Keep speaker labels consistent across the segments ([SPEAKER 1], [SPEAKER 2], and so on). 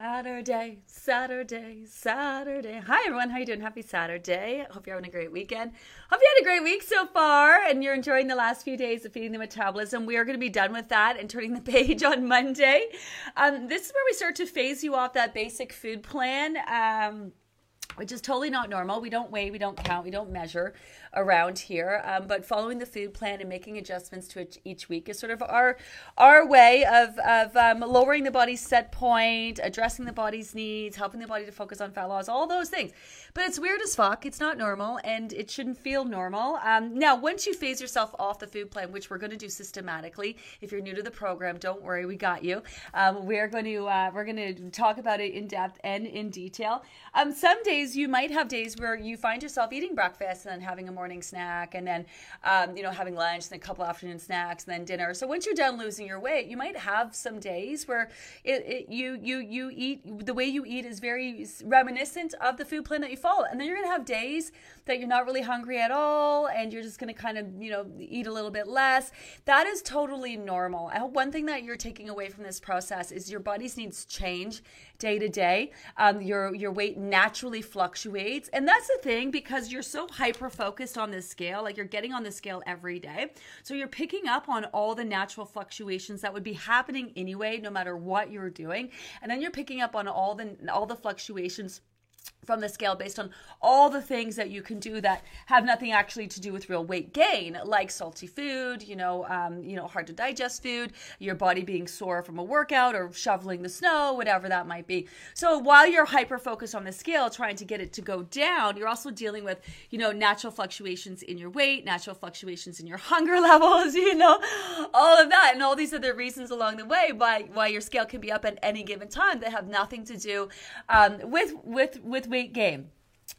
[SPEAKER 1] Saturday, Saturday, Saturday. Hi everyone, how you doing? Happy Saturday. Hope you're having a great weekend. Hope you had a great week so far and you're enjoying the last few days of feeding the metabolism. We are going to be done with that and turning the page on Monday. Um, this is where we start to phase you off that basic food plan. Um, which is totally not normal. We don't weigh, we don't count, we don't measure around here. Um, but following the food plan and making adjustments to it each week is sort of our our way of of um, lowering the body's set point, addressing the body's needs, helping the body to focus on fat loss, all those things. But it's weird as fuck. It's not normal, and it shouldn't feel normal. Um, now, once you phase yourself off the food plan, which we're going to do systematically, if you're new to the program, don't worry, we got you. Um, we're going to uh, we're going to talk about it in depth and in detail. Um, some days you might have days where you find yourself eating breakfast and then having a morning snack and then um, you know having lunch and a couple afternoon snacks and then dinner. So once you're done losing your weight you might have some days where it, it, you you you eat the way you eat is very reminiscent of the food plan that you follow. And then you're gonna have days that you're not really hungry at all and you're just gonna kind of you know eat a little bit less. That is totally normal. One thing that you're taking away from this process is your body's needs change day to day um, your your weight naturally fluctuates. And that's the thing because you're so hyper focused on this scale like you're getting on the scale every day. So you're picking up on all the natural fluctuations that would be happening anyway no matter what you're doing. And then you're picking up on all the all the fluctuations from the scale based on all the things that you can do that have nothing actually to do with real weight gain, like salty food, you know, um, you know, hard to digest food, your body being sore from a workout or shoveling the snow, whatever that might be. So while you're hyper focused on the scale, trying to get it to go down, you're also dealing with, you know, natural fluctuations in your weight, natural fluctuations in your hunger levels, you know, all of that, and all these other reasons along the way why why your scale can be up at any given time that have nothing to do um, with with with weight gain.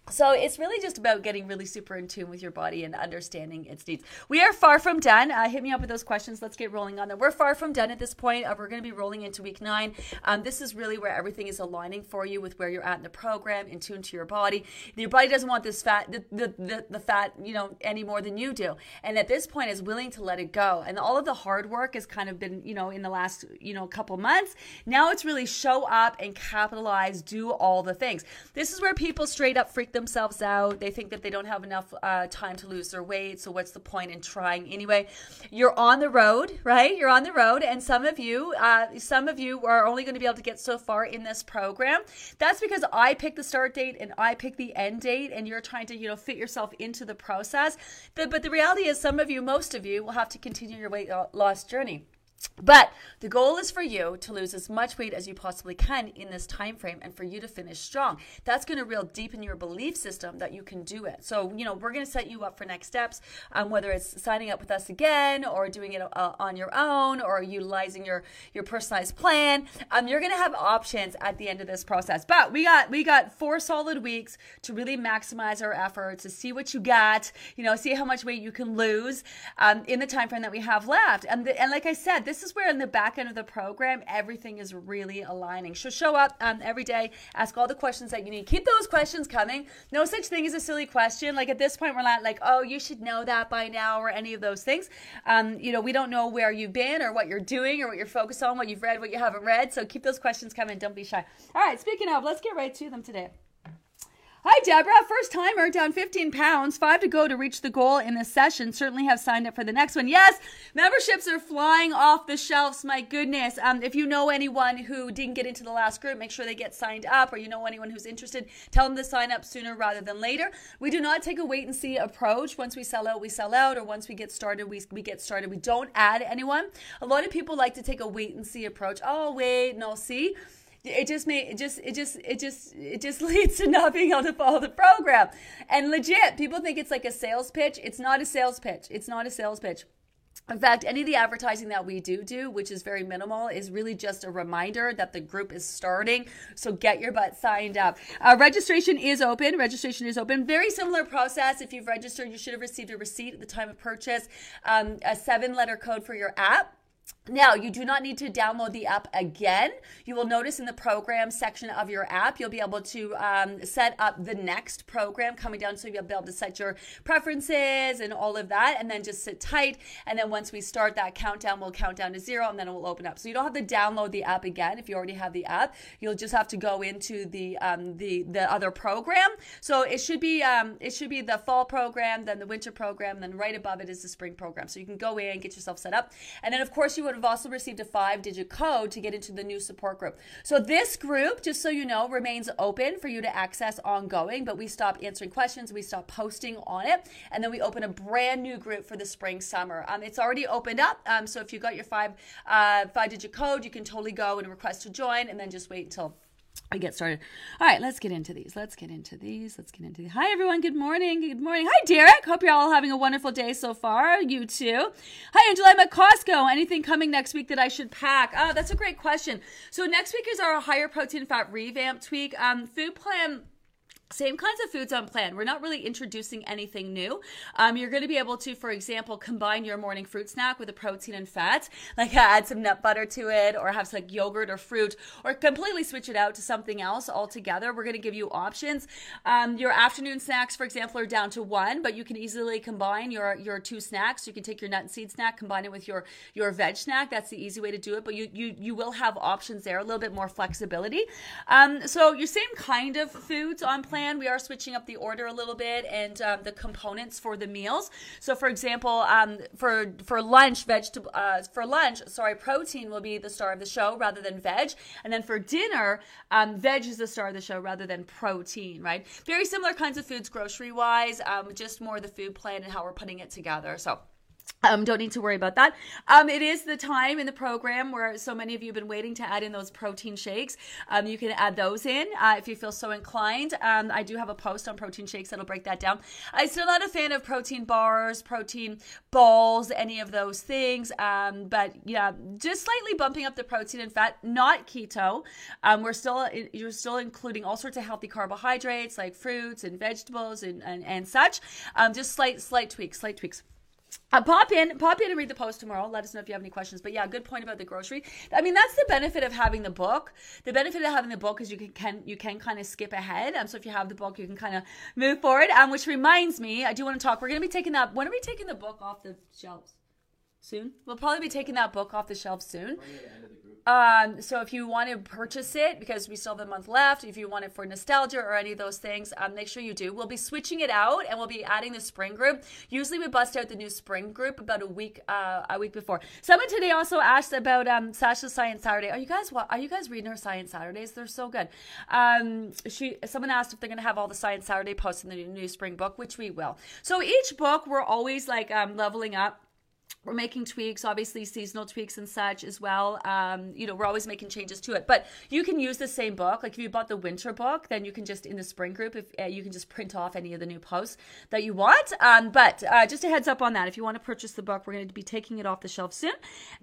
[SPEAKER 1] So it's really just about getting really super in tune with your body and understanding its needs. We are far from done. Uh, hit me up with those questions. Let's get rolling on them. We're far from done at this point. Uh, we're going to be rolling into week nine. Um, this is really where everything is aligning for you with where you're at in the program, in tune to your body. Your body doesn't want this fat, the, the, the, the fat, you know, any more than you do. And at this point is willing to let it go. And all of the hard work has kind of been, you know, in the last, you know, couple months. Now it's really show up and capitalize, do all the things. This is where people straight up freak themselves out. They think that they don't have enough uh, time to lose their weight. So what's the point in trying anyway? You're on the road, right? You're on the road, and some of you, uh, some of you are only going to be able to get so far in this program. That's because I pick the start date and I pick the end date, and you're trying to you know fit yourself into the process. But, but the reality is, some of you, most of you, will have to continue your weight loss journey. But the goal is for you to lose as much weight as you possibly can in this time frame and for you to finish strong. That's going to real deepen your belief system that you can do it. So, you know, we're going to set you up for next steps, um, whether it's signing up with us again or doing it uh, on your own or utilizing your your personalized plan. Um, you're going to have options at the end of this process. But we got we got four solid weeks to really maximize our efforts to see what you got, you know, see how much weight you can lose um, in the time frame that we have left. And the, and like I said, this is where in the back end of the program, everything is really aligning. So show up um, every day, ask all the questions that you need. Keep those questions coming. No such thing as a silly question. Like at this point, we're not like, oh, you should know that by now or any of those things. Um, you know, we don't know where you've been or what you're doing or what you're focused on, what you've read, what you haven't read. So keep those questions coming. Don't be shy. All right, speaking of, let's get right to them today. Hi, Deborah. First timer, down 15 pounds. Five to go to reach the goal in this session. Certainly have signed up for the next one. Yes, memberships are flying off the shelves. My goodness. Um, if you know anyone who didn't get into the last group, make sure they get signed up, or you know anyone who's interested, tell them to sign up sooner rather than later. We do not take a wait and see approach. Once we sell out, we sell out, or once we get started, we, we get started. We don't add anyone. A lot of people like to take a wait and see approach. Oh, wait, no, see it just may it just it just it just it just leads to not being able to follow the program and legit people think it's like a sales pitch it's not a sales pitch it's not a sales pitch in fact, any of the advertising that we do do, which is very minimal, is really just a reminder that the group is starting. So get your butt signed up. Uh, registration is open. Registration is open. Very similar process. If you've registered, you should have received a receipt at the time of purchase, um, a seven letter code for your app now, you do not need to download the app again. You will notice in the program section of your app, you'll be able to um, set up the next program coming down. So you'll be able to set your preferences and all of that, and then just sit tight. And then once we start that countdown, we'll count down to zero and then it will open up. So you don't have to download the app again if you already have the app. You'll just have to go into the um, the the other program. So it should be um, it should be the fall program, then the winter program, then right above it is the spring program. So you can go in, and get yourself set up, and then of course you would have also received a five digit code to get into the new support group. So, this group, just so you know, remains open for you to access ongoing, but we stop answering questions, we stop posting on it, and then we open a brand new group for the spring summer. Um, it's already opened up. Um, so, if you got your five, uh, five digit code, you can totally go and request to join and then just wait until I get started. All right, let's get into these. Let's get into these. Let's get into these. Hi, everyone. Good morning. Good morning. Hi, Derek. Hope you're all having a wonderful day so far. You too. Hi, Angela. I'm at Costco. Anything coming next week that I should pack? Oh, that's a great question. So next week is our higher protein fat revamped week. Um, food plan same kinds of foods on plan. We're not really introducing anything new. Um, you're going to be able to, for example, combine your morning fruit snack with a protein and fat, like add some nut butter to it, or have some like yogurt or fruit, or completely switch it out to something else altogether. We're going to give you options. Um, your afternoon snacks, for example, are down to one, but you can easily combine your your two snacks. You can take your nut and seed snack, combine it with your your veg snack. That's the easy way to do it. But you you you will have options there, a little bit more flexibility. Um, so your same kind of foods on plan plan, we are switching up the order a little bit and um, the components for the meals. So, for example, um, for for lunch, vegetable uh, for lunch, sorry, protein will be the star of the show rather than veg, and then for dinner, um, veg is the star of the show rather than protein. Right? Very similar kinds of foods, grocery wise, um, just more the food plan and how we're putting it together. So. Um, don't need to worry about that. Um, it is the time in the program where so many of you have been waiting to add in those protein shakes. Um, you can add those in uh, if you feel so inclined. Um, I do have a post on protein shakes that'll break that down. I'm still not a fan of protein bars, protein balls, any of those things. Um, but yeah, just slightly bumping up the protein and fat, not keto. Um, we're still you're still including all sorts of healthy carbohydrates like fruits and vegetables and and, and such. just slight slight tweaks, slight tweaks. Uh, pop in, pop in and read the post tomorrow. Let us know if you have any questions. But yeah, good point about the grocery. I mean, that's the benefit of having the book. The benefit of having the book is you can, can you can kind of skip ahead. Um, so if you have the book, you can kind of move forward. Um, which reminds me, I do want to talk. We're to be taking that. When are we taking the book off the shelves? Soon. We'll probably be taking that book off the shelves soon. Um, so if you want to purchase it, because we still have a month left, if you want it for nostalgia or any of those things, um, make sure you do. We'll be switching it out and we'll be adding the spring group. Usually we bust out the new spring group about a week uh, a week before. Someone today also asked about um, Sasha's Science Saturday. Are you guys are you guys reading her Science Saturdays? They're so good. Um, she someone asked if they're gonna have all the Science Saturday posts in the new spring book, which we will. So each book we're always like um, leveling up we're making tweaks, obviously seasonal tweaks and such as well. Um, you know, we're always making changes to it. But you can use the same book. Like if you bought the winter book, then you can just in the spring group, if uh, you can just print off any of the new posts that you want. Um, but uh, just a heads up on that. If you want to purchase the book, we're going to be taking it off the shelf soon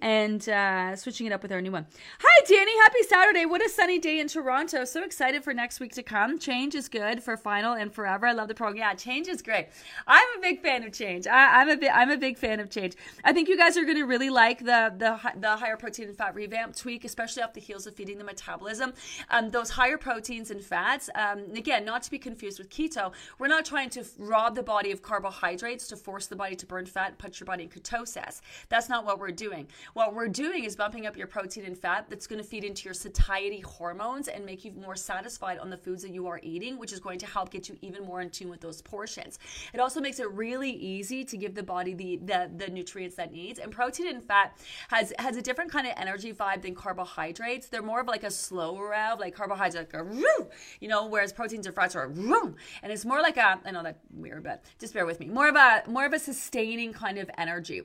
[SPEAKER 1] and uh, switching it up with our new one. Hi, Danny. Happy Saturday. What a sunny day in Toronto. So excited for next week to come. Change is good for final and forever. I love the program. Yeah, change is great. I'm a big fan of change. I, I'm a bit. I'm a big fan of change. I think you guys are going to really like the, the the higher protein and fat revamp tweak, especially off the heels of feeding the metabolism. Um, those higher proteins and fats, um, again, not to be confused with keto. We're not trying to rob the body of carbohydrates to force the body to burn fat put your body in ketosis. That's not what we're doing. What we're doing is bumping up your protein and fat that's going to feed into your satiety hormones and make you more satisfied on the foods that you are eating, which is going to help get you even more in tune with those portions. It also makes it really easy to give the body the the, the nutrients that needs. And protein and fat has has a different kind of energy vibe than carbohydrates. They're more of like a slow rev, like carbohydrates like a you know, whereas proteins or fats are a. And it's more like a I know that weird, but just bear with me. More of a more of a sustaining kind of energy.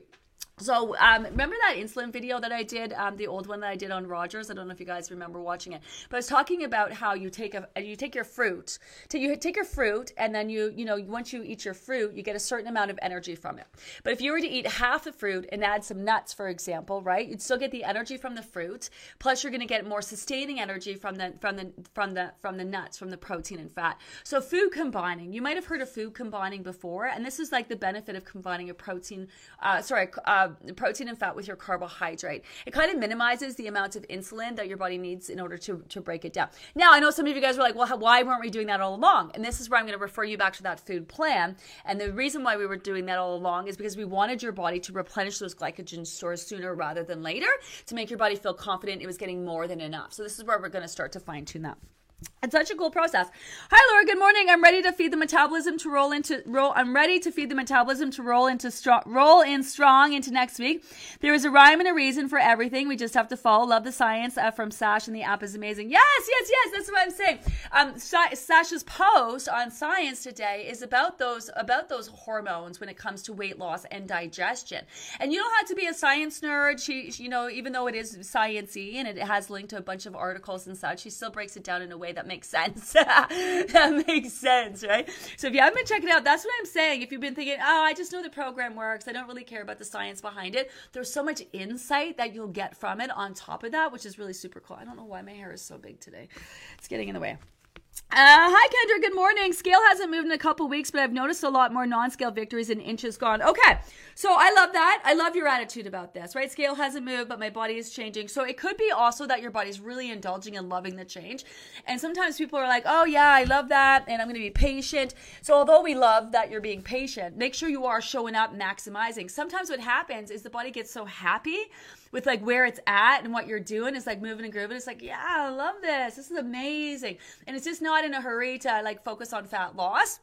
[SPEAKER 1] So um, remember that insulin video that I did, um, the old one that I did on Rogers. I don't know if you guys remember watching it, but I was talking about how you take a you take your fruit, to you take your fruit, and then you you know once you eat your fruit, you get a certain amount of energy from it. But if you were to eat half the fruit and add some nuts, for example, right, you'd still get the energy from the fruit. Plus, you're going to get more sustaining energy from the from the from the from the nuts, from the protein and fat. So food combining, you might have heard of food combining before, and this is like the benefit of combining a protein, uh, sorry. Uh, uh, protein and fat with your carbohydrate. It kind of minimizes the amount of insulin that your body needs in order to, to break it down. Now, I know some of you guys were like, well, why weren't we doing that all along? And this is where I'm going to refer you back to that food plan. And the reason why we were doing that all along is because we wanted your body to replenish those glycogen stores sooner rather than later to make your body feel confident it was getting more than enough. So this is where we're going to start to fine tune that. It's such a cool process. Hi, Laura. Good morning. I'm ready to feed the metabolism to roll into roll. I'm ready to feed the metabolism to roll into strong, roll in strong into next week. There is a rhyme and a reason for everything. We just have to follow. Love the science uh, from Sash, and the app is amazing. Yes, yes, yes. That's what I'm saying. Um, Sa- Sash's post on science today is about those about those hormones when it comes to weight loss and digestion. And you don't have to be a science nerd. She, she you know, even though it is sciencey and it has linked to a bunch of articles and such, she still breaks it down in a way that makes sense. that makes sense, right? So if you haven't been checking it out, that's what I'm saying. If you've been thinking, oh, I just know the program works, I don't really care about the science behind it, there's so much insight that you'll get from it on top of that, which is really super cool. I don't know why my hair is so big today. It's getting in the way. Uh, hi, Kendra. Good morning. Scale hasn't moved in a couple weeks, but I've noticed a lot more non scale victories and inches gone. Okay. So I love that. I love your attitude about this, right? Scale hasn't moved, but my body is changing. So it could be also that your body's really indulging and loving the change. And sometimes people are like, oh, yeah, I love that. And I'm going to be patient. So although we love that you're being patient, make sure you are showing up, maximizing. Sometimes what happens is the body gets so happy with like where it's at and what you're doing is like moving and grooving. It's like, yeah, I love this. This is amazing. And it's just not in a hurry to like focus on fat loss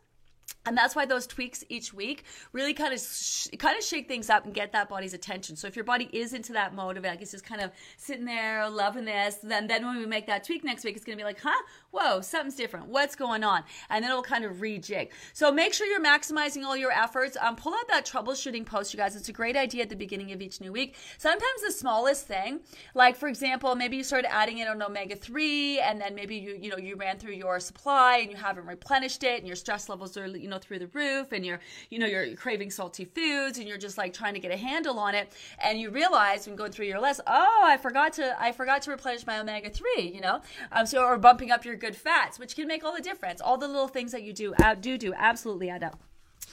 [SPEAKER 1] and that's why those tweaks each week really kind of sh- kind of shake things up and get that body's attention. So if your body is into that mode of like it's just kind of sitting there loving this, then then when we make that tweak next week, it's gonna be like, huh, whoa, something's different. What's going on? And then it'll kind of rejig. So make sure you're maximizing all your efforts. Um, pull out that troubleshooting post, you guys. It's a great idea at the beginning of each new week. Sometimes the smallest thing, like for example, maybe you started adding in an omega three, and then maybe you you know you ran through your supply and you haven't replenished it, and your stress levels are you know through the roof and you're you know you're craving salty foods and you're just like trying to get a handle on it and you realize when going through your list oh i forgot to i forgot to replenish my omega-3 you know um, so or bumping up your good fats which can make all the difference. All the little things that you do uh, do do absolutely add up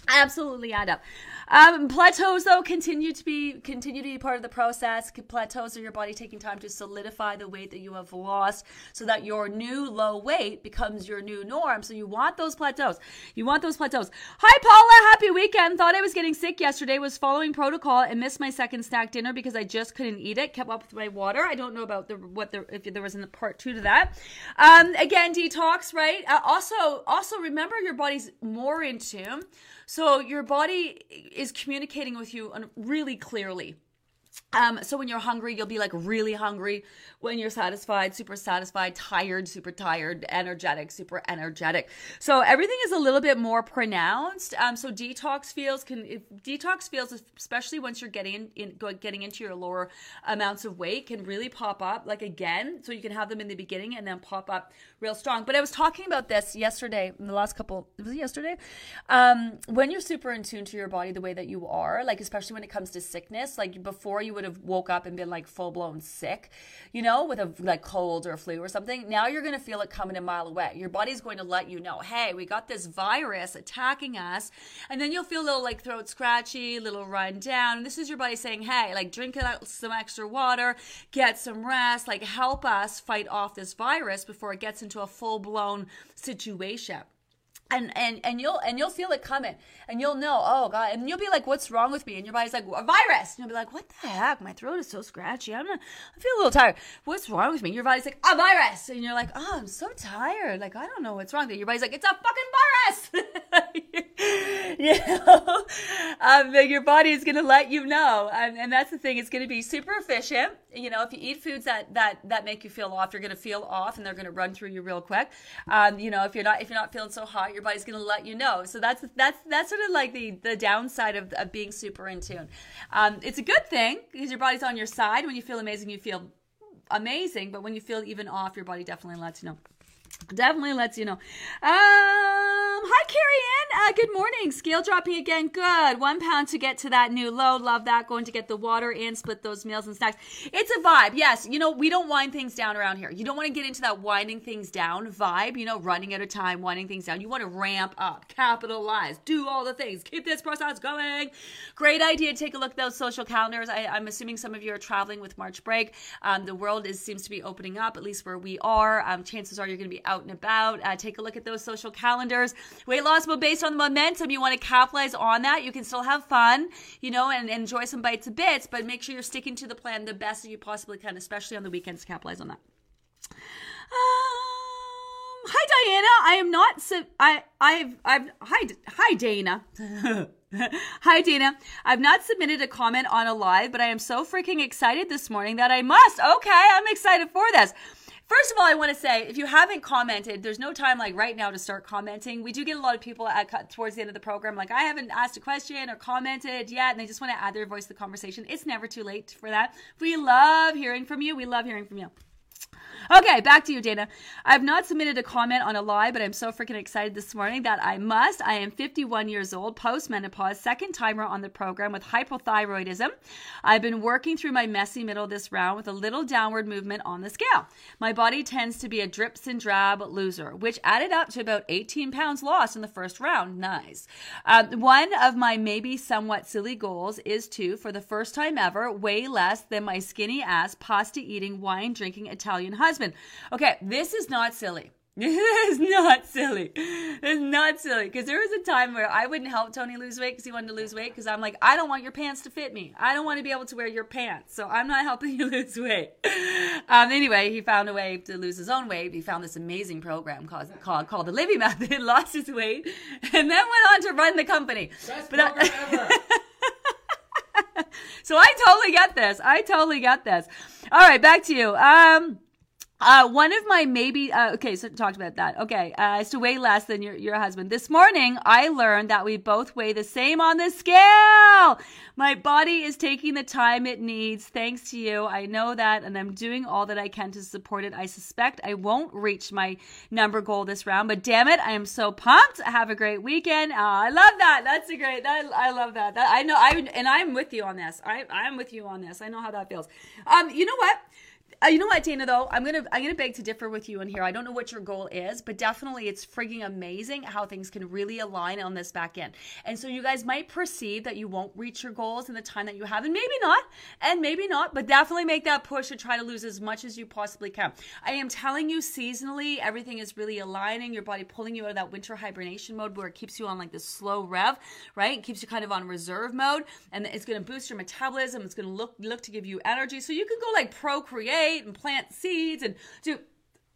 [SPEAKER 1] absolutely add up. Um, plateaus though continue to be continue to be part of the process. Plateaus are your body taking time to solidify the weight that you have lost, so that your new low weight becomes your new norm. So you want those plateaus. You want those plateaus. Hi Paula, happy weekend. Thought I was getting sick yesterday. Was following protocol and missed my second snack dinner because I just couldn't eat it. Kept up with my water. I don't know about the what the if there was in the part two to that. Um, again, detox, right? Uh, also, also remember your body's more in tune. So your body is communicating with you really clearly. Um, so when you're hungry, you'll be like really hungry. When you're satisfied, super satisfied, tired, super tired, energetic, super energetic. So everything is a little bit more pronounced. Um, so detox feels can detox feels, especially once you're getting in, in, getting into your lower amounts of weight, can really pop up like again. So you can have them in the beginning and then pop up real strong. But I was talking about this yesterday in the last couple. Was it yesterday? Um, when you're super in tune to your body the way that you are, like especially when it comes to sickness, like before you would have woke up and been like full blown sick, you know, with a like cold or flu or something. Now you're going to feel it coming a mile away. Your body's going to let you know, hey, we got this virus attacking us. And then you'll feel a little like throat scratchy, a little run down. This is your body saying, hey, like drink some extra water, get some rest, like help us fight off this virus before it gets into a full blown situation and and and you'll and you'll feel it coming. And you'll know oh god. And you'll be like what's wrong with me? And your body's like a virus. And you'll be like what the heck? My throat is so scratchy. I'm not i feel a little tired. What's wrong with me? Your body's like a virus. And you're like oh i'm so tired. Like i don't know what's wrong your body's like it's a fucking virus. You know? Um, your body is going to let you know. And, and that's the thing. It's going to be super efficient. You know if you eat foods that that that make you feel off you're going to feel off and they're going to run through you real quick. Um, you know if you're not if you're not feeling so hot your body's going to let you know. So that's that's that's sort of like the the downside of, of being super in tune. Um, it's a good thing because your body's on your side. When you feel amazing, you feel amazing. But when you feel even off, your body definitely lets you know. Definitely lets you know. Um, hi, Carrie Ann. Uh, good morning. Scale dropping again. Good. One pound to get to that new low. Love that. Going to get the water in, split those meals and snacks. It's a vibe. Yes. You know, we don't wind things down around here. You don't want to get into that winding things down vibe, you know, running out of time, winding things down. You want to ramp up, capitalize, do all the things, keep this process going. Great idea. Take a look at those social calendars. I, am assuming some of you are traveling with March break. Um, the world is seems to be opening up, at least where we are. Um, chances are you're going to be out and about. Uh, take a look at those social calendars. Weight loss, but based on the momentum, you want to capitalize on that. You can still have fun, you know, and, and enjoy some bites of bits, but make sure you're sticking to the plan the best that you possibly can, especially on the weekends. to Capitalize on that. Um, hi Diana, I am not. Su- I I've I've hi hi Dana. Hi, Dana. I've not submitted a comment on a live, but I am so freaking excited this morning that I must. Okay, I'm excited for this. First of all, I want to say if you haven't commented, there's no time like right now to start commenting. We do get a lot of people at towards the end of the program like I haven't asked a question or commented yet, and they just want to add their voice to the conversation. It's never too late for that. We love hearing from you. We love hearing from you. Okay, back to you, Dana. I've not submitted a comment on a lie, but I'm so freaking excited this morning that I must. I am 51 years old, postmenopause, second timer on the program with hypothyroidism. I've been working through my messy middle this round with a little downward movement on the scale. My body tends to be a drips and drab loser, which added up to about 18 pounds lost in the first round. Nice. Um, one of my maybe somewhat silly goals is to, for the first time ever, weigh less than my skinny ass, pasta eating, wine drinking Italian husband husband. Okay, this is not silly. This is not silly. It's not silly because there was a time where I wouldn't help Tony lose weight because he wanted to lose weight because I'm like, I don't want your pants to fit me. I don't want to be able to wear your pants, so I'm not helping you lose weight. Um, anyway, he found a way to lose his own weight. He found this amazing program called called, called the Livy Method, lost his weight, and then went on to run the company.
[SPEAKER 2] Best but program I, ever.
[SPEAKER 1] so I totally get this. I totally get this. All right, back to you. Um. Uh, one of my maybe uh, okay, so talked about that. Okay, uh, is to weigh less than your your husband. This morning, I learned that we both weigh the same on the scale. My body is taking the time it needs, thanks to you. I know that, and I'm doing all that I can to support it. I suspect I won't reach my number goal this round, but damn it, I am so pumped. Have a great weekend. Uh, I love that. That's a great. That, I love that. That I know. I and I'm with you on this. I I'm with you on this. I know how that feels. Um, you know what? Uh, you know what, Dana? Though I'm gonna I'm gonna beg to differ with you in here. I don't know what your goal is, but definitely it's frigging amazing how things can really align on this back end. And so you guys might perceive that you won't reach your goals in the time that you have, and maybe not, and maybe not, but definitely make that push to try to lose as much as you possibly can. I am telling you, seasonally, everything is really aligning. Your body pulling you out of that winter hibernation mode where it keeps you on like this slow rev, right? It keeps you kind of on reserve mode, and it's gonna boost your metabolism. It's gonna look look to give you energy, so you can go like procreate and plant seeds and do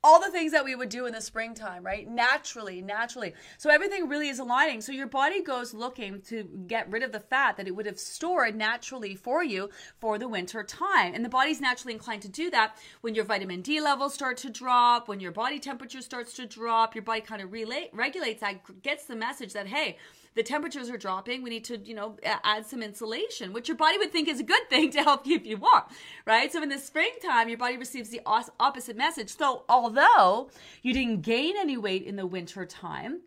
[SPEAKER 1] all the things that we would do in the springtime, right? Naturally, naturally. So everything really is aligning. So your body goes looking to get rid of the fat that it would have stored naturally for you for the winter time. And the body's naturally inclined to do that when your vitamin D levels start to drop, when your body temperature starts to drop, your body kind of relate, regulates that, gets the message that, hey, the temperatures are dropping. We need to, you know, add some insulation, which your body would think is a good thing to help keep you warm, right? So in the springtime, your body receives the opposite message. So although you didn't gain any weight in the winter time,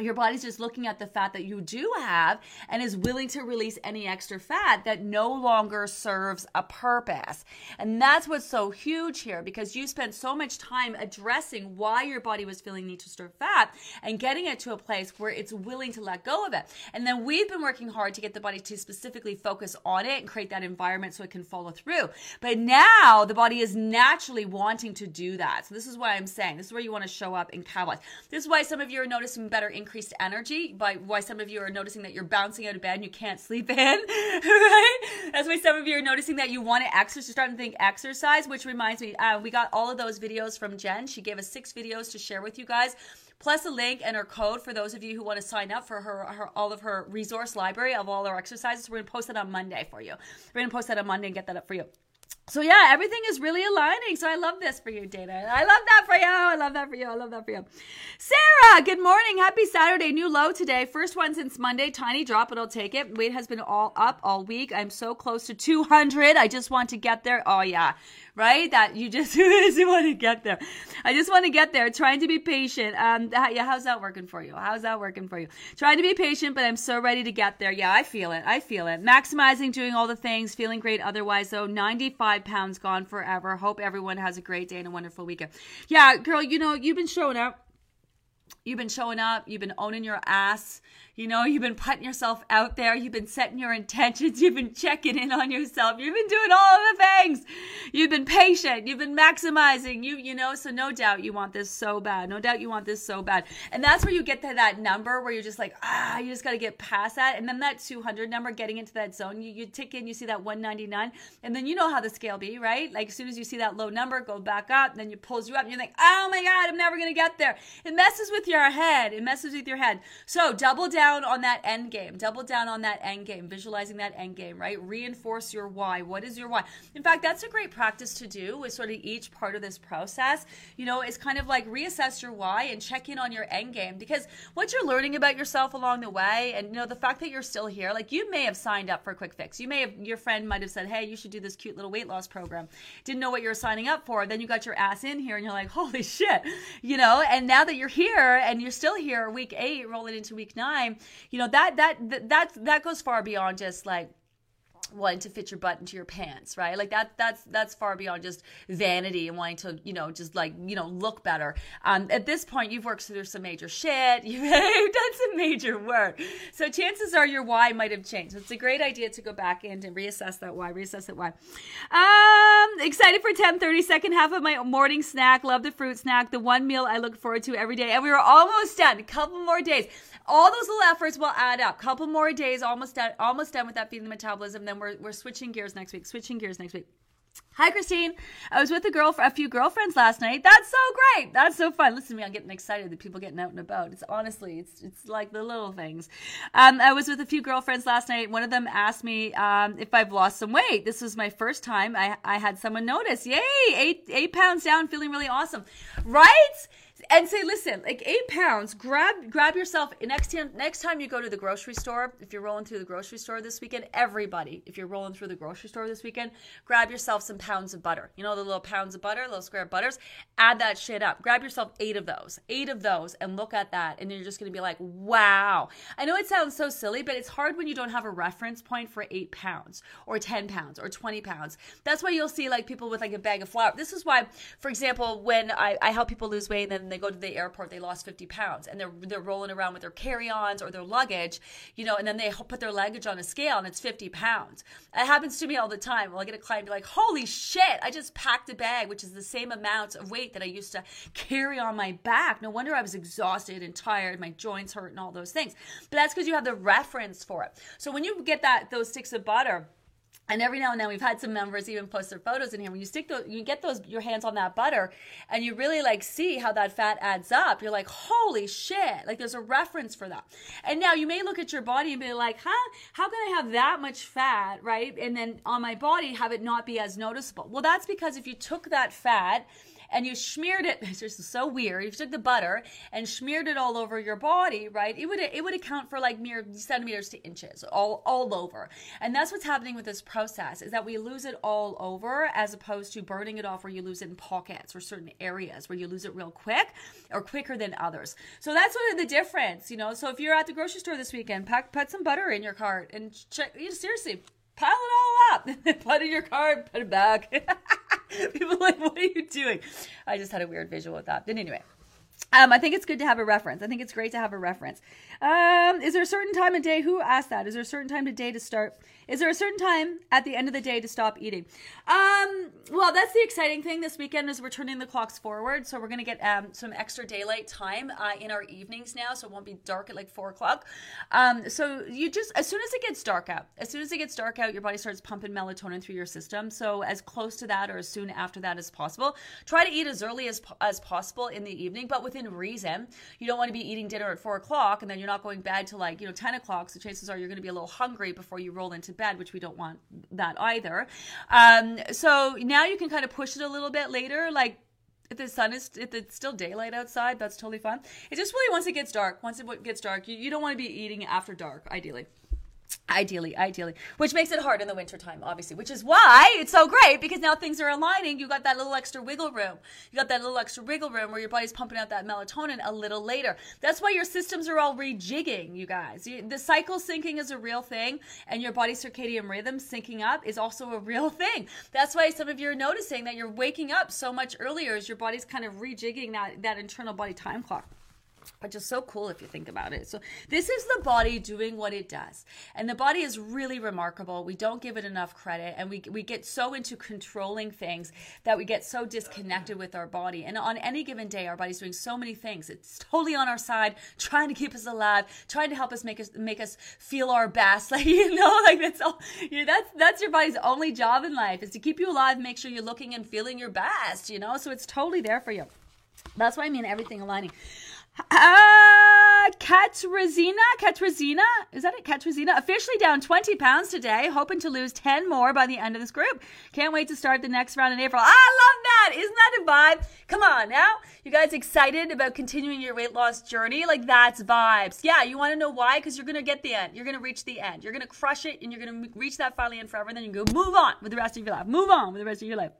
[SPEAKER 1] your body's just looking at the fat that you do have and is willing to release any extra fat that no longer serves a purpose. And that's what's so huge here because you spent so much time addressing why your body was feeling need to store fat and getting it to a place where it's willing to let go of it. And then we've been working hard to get the body to specifically focus on it and create that environment so it can follow through. But now the body is naturally wanting to do that. So this is why I'm saying this is where you want to show up and capitalize. This is why some of you are noticing better increased energy, by why some of you are noticing that you're bouncing out of bed and you can't sleep in, right? That's why some of you are noticing that you want to exercise, you're starting to think exercise, which reminds me, uh, we got all of those videos from Jen. She gave us six videos to share with you guys plus a link and her code for those of you who want to sign up for her, her all of her resource library of all our exercises. We're going to post it on Monday for you. We're going to post that on Monday and get that up for you so yeah, everything is really aligning. So I love this for you, Dana. I love that for you. I love that for you. I love that for you. Sarah, good morning. Happy Saturday. New low today. First one since Monday. Tiny drop, but I'll take it. Weight has been all up all week. I'm so close to 200. I just want to get there. Oh yeah right? That you just you want to get there. I just want to get there. Trying to be patient. Um, yeah, how's that working for you? How's that working for you? Trying to be patient, but I'm so ready to get there. Yeah, I feel it. I feel it. Maximizing, doing all the things, feeling great. Otherwise, though, 95 pounds gone forever. Hope everyone has a great day and a wonderful weekend. Yeah, girl, you know you've been showing up. You've been showing up. You've been owning your ass. You know, you've been putting yourself out there. You've been setting your intentions. You've been checking in on yourself. You've been doing all of the things. You've been patient. You've been maximizing. You, you know, so no doubt you want this so bad. No doubt you want this so bad. And that's where you get to that number where you're just like, ah, you just got to get past that. And then that 200 number, getting into that zone, you, you tick in, you see that 199. And then you know how the scale be, right? Like as soon as you see that low number, go back up. Then you pulls you up and you're like, oh my God, I'm never going to get there. It messes with your head. It messes with your head. So double down on that end game. Double down on that end game, visualizing that end game, right? Reinforce your why. What is your why? In fact, that's a great practice to do with sort of each part of this process. You know, it's kind of like reassess your why and check in on your end game because what you're learning about yourself along the way and you know the fact that you're still here, like you may have signed up for a quick fix. You may have your friend might have said, "Hey, you should do this cute little weight loss program." Didn't know what you were signing up for. Then you got your ass in here and you're like, "Holy shit." You know, and now that you're here and you're still here week 8 rolling into week 9, you know that that that that goes far beyond just like wanting to fit your butt into your pants, right? Like that that's that's far beyond just vanity and wanting to, you know, just like, you know, look better. Um, at this point you've worked through some major shit. You've done some major work. So chances are your why might have changed. So it's a great idea to go back in and reassess that why, reassess that why. Um excited for 10 30 second half of my morning snack. Love the fruit snack, the one meal I look forward to every day. And we were almost done. A couple more days all those little efforts will add up. Couple more days, almost done, almost done with that feeding the metabolism. Then we're, we're switching gears next week. Switching gears next week. Hi, Christine. I was with a girl, for a few girlfriends last night. That's so great. That's so fun. Listen to me. I'm getting excited that people getting out and about. It's honestly, it's it's like the little things. Um, I was with a few girlfriends last night. One of them asked me um, if I've lost some weight. This was my first time I I had someone notice. Yay, eight eight pounds down, feeling really awesome. Right? And say, listen, like eight pounds. Grab grab yourself next time. Next time you go to the grocery store, if you're rolling through the grocery store this weekend, everybody, if you're rolling through the grocery store this weekend, grab yourself some pounds of butter. You know the little pounds of butter, little square butters. Add that shit up. Grab yourself eight of those, eight of those, and look at that, and you're just gonna be like, wow. I know it sounds so silly, but it's hard when you don't have a reference point for eight pounds or ten pounds or twenty pounds. That's why you'll see like people with like a bag of flour. This is why, for example, when I, I help people lose weight, and then they go to the airport, they lost 50 pounds, and they're they're rolling around with their carry-ons or their luggage, you know, and then they put their luggage on a scale and it's 50 pounds. It happens to me all the time. Well, I get a client be like, "Holy shit! I just packed a bag, which is the same amount of weight that I used to carry on my back. No wonder I was exhausted and tired, my joints hurt, and all those things. But that's because you have the reference for it. So when you get that those sticks of butter." And every now and then we've had some members even post their photos in here. When you stick those you get those your hands on that butter and you really like see how that fat adds up you're like holy shit. Like there's a reference for that. And now you may look at your body and be like huh? How can i have that much fat right? And then on my body have it not be as noticeable? Well that's because if you took that fat and you smeared it. This is so weird. You took the butter and smeared it all over your body, right? It would it would account for like mere centimeters to inches all all over. And that's what's happening with this process is that we lose it all over as opposed to burning it off where you lose it in pockets or certain areas where you lose it real quick or quicker than others. So that's sort of the difference, you know. So if you're at the grocery store this weekend, pack put some butter in your cart and check. You know, seriously, pile it all up, put it in your cart, put it back. People like, what are you doing? I just had a weird visual with that. But anyway, um, I think it's good to have a reference. I think it's great to have a reference. Um, is there a certain time of day? Who asked that? Is there a certain time of day to start? Is there a certain time at the end of the day to stop eating? Um, well, that's the exciting thing this weekend is we're turning the clocks forward. So we're going to get um, some extra daylight time uh, in our evenings now. So it won't be dark at like four o'clock. Um, so you just, as soon as it gets dark out, as soon as it gets dark out, your body starts pumping melatonin through your system. So as close to that or as soon after that as possible. Try to eat as early as, as possible in the evening, but within reason. You don't want to be eating dinner at four o'clock and then you're not going bed till like, you know, 10 o'clock. So chances are you're going to be a little hungry before you roll into bed, which we don't want that either. Um, so now you can kind of push it a little bit later, like if the sun is if it's still daylight outside that's totally fine it just really once it gets dark once it gets dark you, you don't want to be eating after dark ideally Ideally, ideally, which makes it hard in the wintertime, obviously, which is why it's so great because now things are aligning. You got that little extra wiggle room. You got that little extra wiggle room where your body's pumping out that melatonin a little later. That's why your systems are all rejigging, you guys. The cycle syncing is a real thing, and your body's circadian rhythm syncing up is also a real thing. That's why some of you are noticing that you're waking up so much earlier as your body's kind of rejigging that, that internal body time clock which is so cool if you think about it. So, this is the body doing what it does. And the body is really remarkable. We don't give it enough credit and we, we get so into controlling things that we get so disconnected with our body. And on any given day, our body's doing so many things. It's totally on our side, trying to keep us alive, trying to help us make us make us feel our best. Like, you know, like that's all you know, that's that's your body's only job in life is to keep you alive, make sure you're looking and feeling your best, you know? So it's totally there for you. That's why I mean everything aligning. Uh, Katrizina, Katrizina, is that it? Katrizina, officially down 20 pounds today, hoping to lose 10 more by the end of this group. Can't wait to start the next round in April. I love that. Isn't that a vibe? Come on now. You guys excited about continuing your weight loss journey? Like that's vibes. Yeah, you want to know why? Because you're going to get the end. You're going to reach the end. You're going to crush it and you're going to reach that finally and forever. And then you go move on with the rest of your life. Move on with the rest of your life.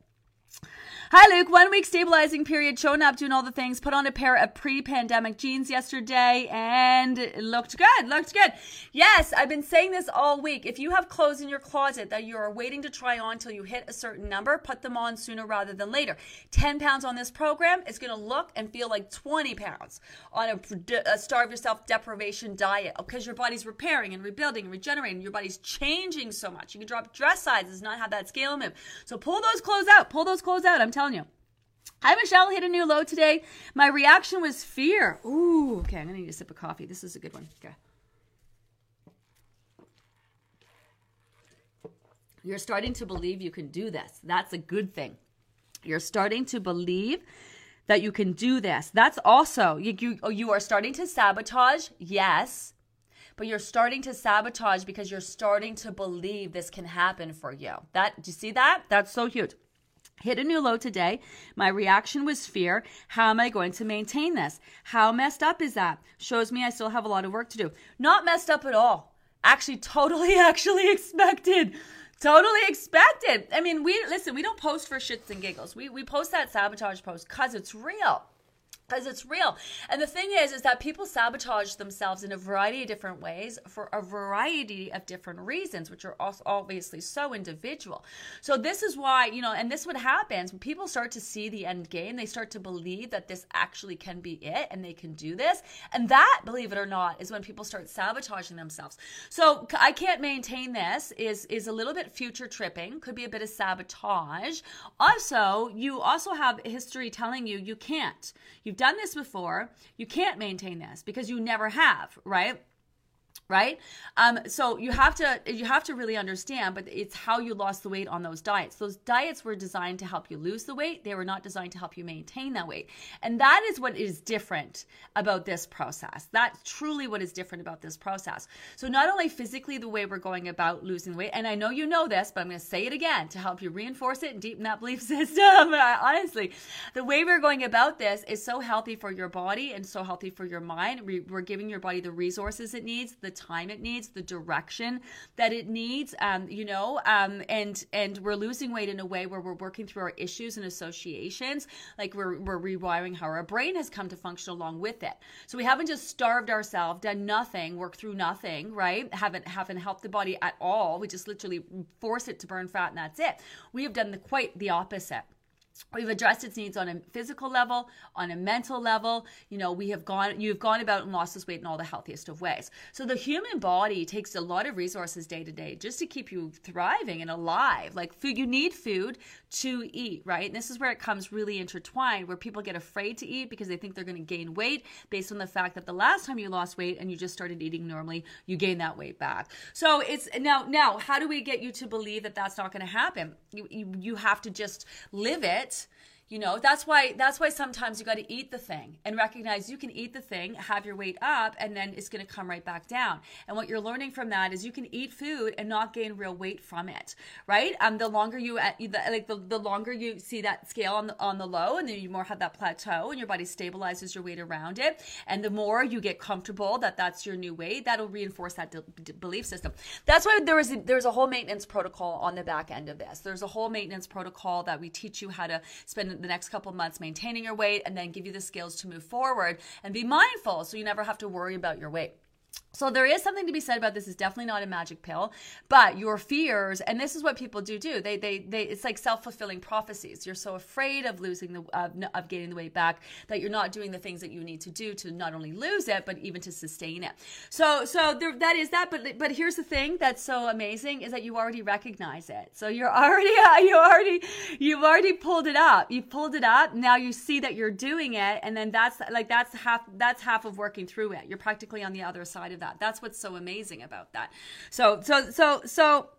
[SPEAKER 1] Hi, Luke. One week stabilizing period, showing up, doing all the things. Put on a pair of pre pandemic jeans yesterday and looked good. Looked good. Yes, I've been saying this all week. If you have clothes in your closet that you're waiting to try on till you hit a certain number, put them on sooner rather than later. 10 pounds on this program is going to look and feel like 20 pounds on a, a starve yourself deprivation diet because your body's repairing and rebuilding and regenerating. Your body's changing so much. You can drop dress sizes, not have that scale move. So pull those clothes out. Pull those clothes out. I'm telling you. Hi, Michelle. Hit a new low today. My reaction was fear. Ooh, okay. I'm going to need a sip of coffee. This is a good one. Okay. You're starting to believe you can do this. That's a good thing. You're starting to believe that you can do this. That's also, you, you, you are starting to sabotage, yes, but you're starting to sabotage because you're starting to believe this can happen for you. That, do you see that? That's so huge. Hit a new low today. My reaction was fear. How am I going to maintain this? How messed up is that? Shows me I still have a lot of work to do. Not messed up at all. Actually, totally, actually expected. Totally expected. I mean, we listen, we don't post for shits and giggles. We we post that sabotage post because it's real because it's real. And the thing is, is that people sabotage themselves in a variety of different ways for a variety of different reasons, which are also obviously so individual. So this is why, you know, and this what happens when people start to see the end game, they start to believe that this actually can be it and they can do this. And that, believe it or not, is when people start sabotaging themselves. So I can't maintain this is is a little bit future tripping, could be a bit of sabotage. Also, you also have history telling you you can't. You've done this before. You can't maintain this because you never have, right? Right? Um, so you have to you have to really understand but it's how you lost the weight on those diets. Those diets were designed to help you lose the weight. They were not designed to help you maintain that weight. And that is what is different about this process. That's truly what is different about this process. So not only physically the way we're going about losing weight and i know you know this but i'm going to say it again to help you reinforce it and deepen that belief system. Honestly the way we're going about this is so healthy for your body and so healthy for your mind. We're giving your body the resources it needs the time it needs, the direction that it needs. Um, you know, um, and and we're losing weight in a way where we're working through our issues and associations, like we're we're rewiring how our brain has come to function along with it. So we haven't just starved ourselves, done nothing, worked through nothing, right? Haven't haven't helped the body at all. We just literally force it to burn fat and that's it. We have done the quite the opposite. We've addressed its needs on a physical level, on a mental level. You know, we have gone, you've gone about and lost this weight in all the healthiest of ways. So the human body takes a lot of resources day to day just to keep you thriving and alive. Like food, you need food to eat, right? And this is where it comes really intertwined, where people get afraid to eat because they think they're going to gain weight based on the fact that the last time you lost weight and you just started eating normally, you gain that weight back. So it's now, now, how do we get you to believe that that's not going to happen? You, you, you have to just live it it. You know, that's why that's why sometimes you got to eat the thing and recognize you can eat the thing, have your weight up, and then it's going to come right back down. And what you're learning from that is you can eat food and not gain real weight from it, right? Um, the longer you at like the, the longer you see that scale on the on the low, and then you more have that plateau, and your body stabilizes your weight around it, and the more you get comfortable that that's your new weight, that'll reinforce that de- de- belief system. That's why there is a, there's a whole maintenance protocol on the back end of this. There's a whole maintenance protocol that we teach you how to spend the next couple months maintaining your weight and then give you the skills to move forward and be mindful so you never have to worry about your weight. So there is something to be said about this. Is definitely not a magic pill, but your fears, and this is what people do do. They they they. It's like self fulfilling prophecies. You're so afraid of losing the of getting the weight back that you're not doing the things that you need to do to not only lose it but even to sustain it. So so there, that is that. But but here's the thing that's so amazing is that you already recognize it. So you're already you already you've already pulled it up. You pulled it up. Now you see that you're doing it, and then that's like that's half that's half of working through it. You're practically on the other side of that. That's what's so amazing about that. So, so, so, so.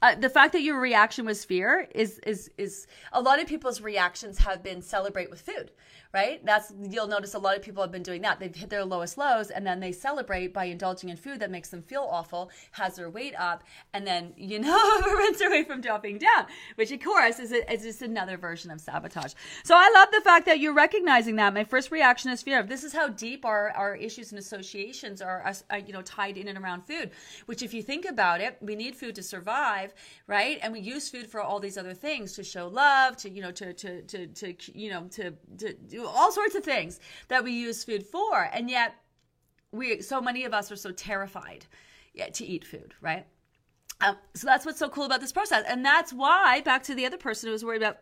[SPEAKER 1] Uh, the fact that your reaction was fear is is is a lot of people's reactions have been celebrate with food right? That's you'll notice a lot of people have been doing that. They've hit their lowest lows and then they celebrate by indulging in food that makes them feel awful, has their weight up, and then you know prevents weight from dropping down, which of course is, a, is just another version of sabotage. So I love the fact that you're recognizing that. My first reaction is fear. Of this is how deep our, our issues and associations are, uh, you know, tied in and around food. Which, if you think about it, we need food to survive, right? And we use food for all these other things to show love, to you know, to to to, to you know, to to all sorts of things that we use food for. And yet, we so many of us are so terrified to eat food, right? Um, so that's what's so cool about this process. And that's why, back to the other person who was worried about,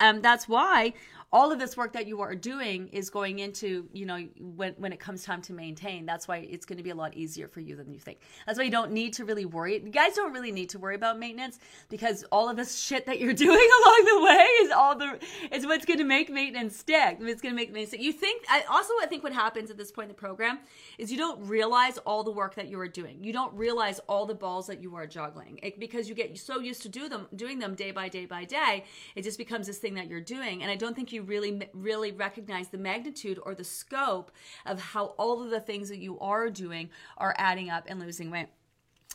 [SPEAKER 1] um, that's why all of this work that you are doing is going into you know when, when it comes time to maintain. That's why it's going to be a lot easier for you than you think. That's why you don't need to really worry. You guys don't really need to worry about maintenance because all of this shit that you're doing along the way is all the is what's going to make maintenance stick. It's going to make maintenance stick. you think I, also i think what happens at this point in the program is you don't realize all the work that you are doing. You don't realize all the balls that you are juggling. It, because you get so used to do them doing them day by day by day it just becomes this thing that you're doing. And i don't think you you really really recognize the magnitude or the scope of how all of the things that you are doing are adding up and losing weight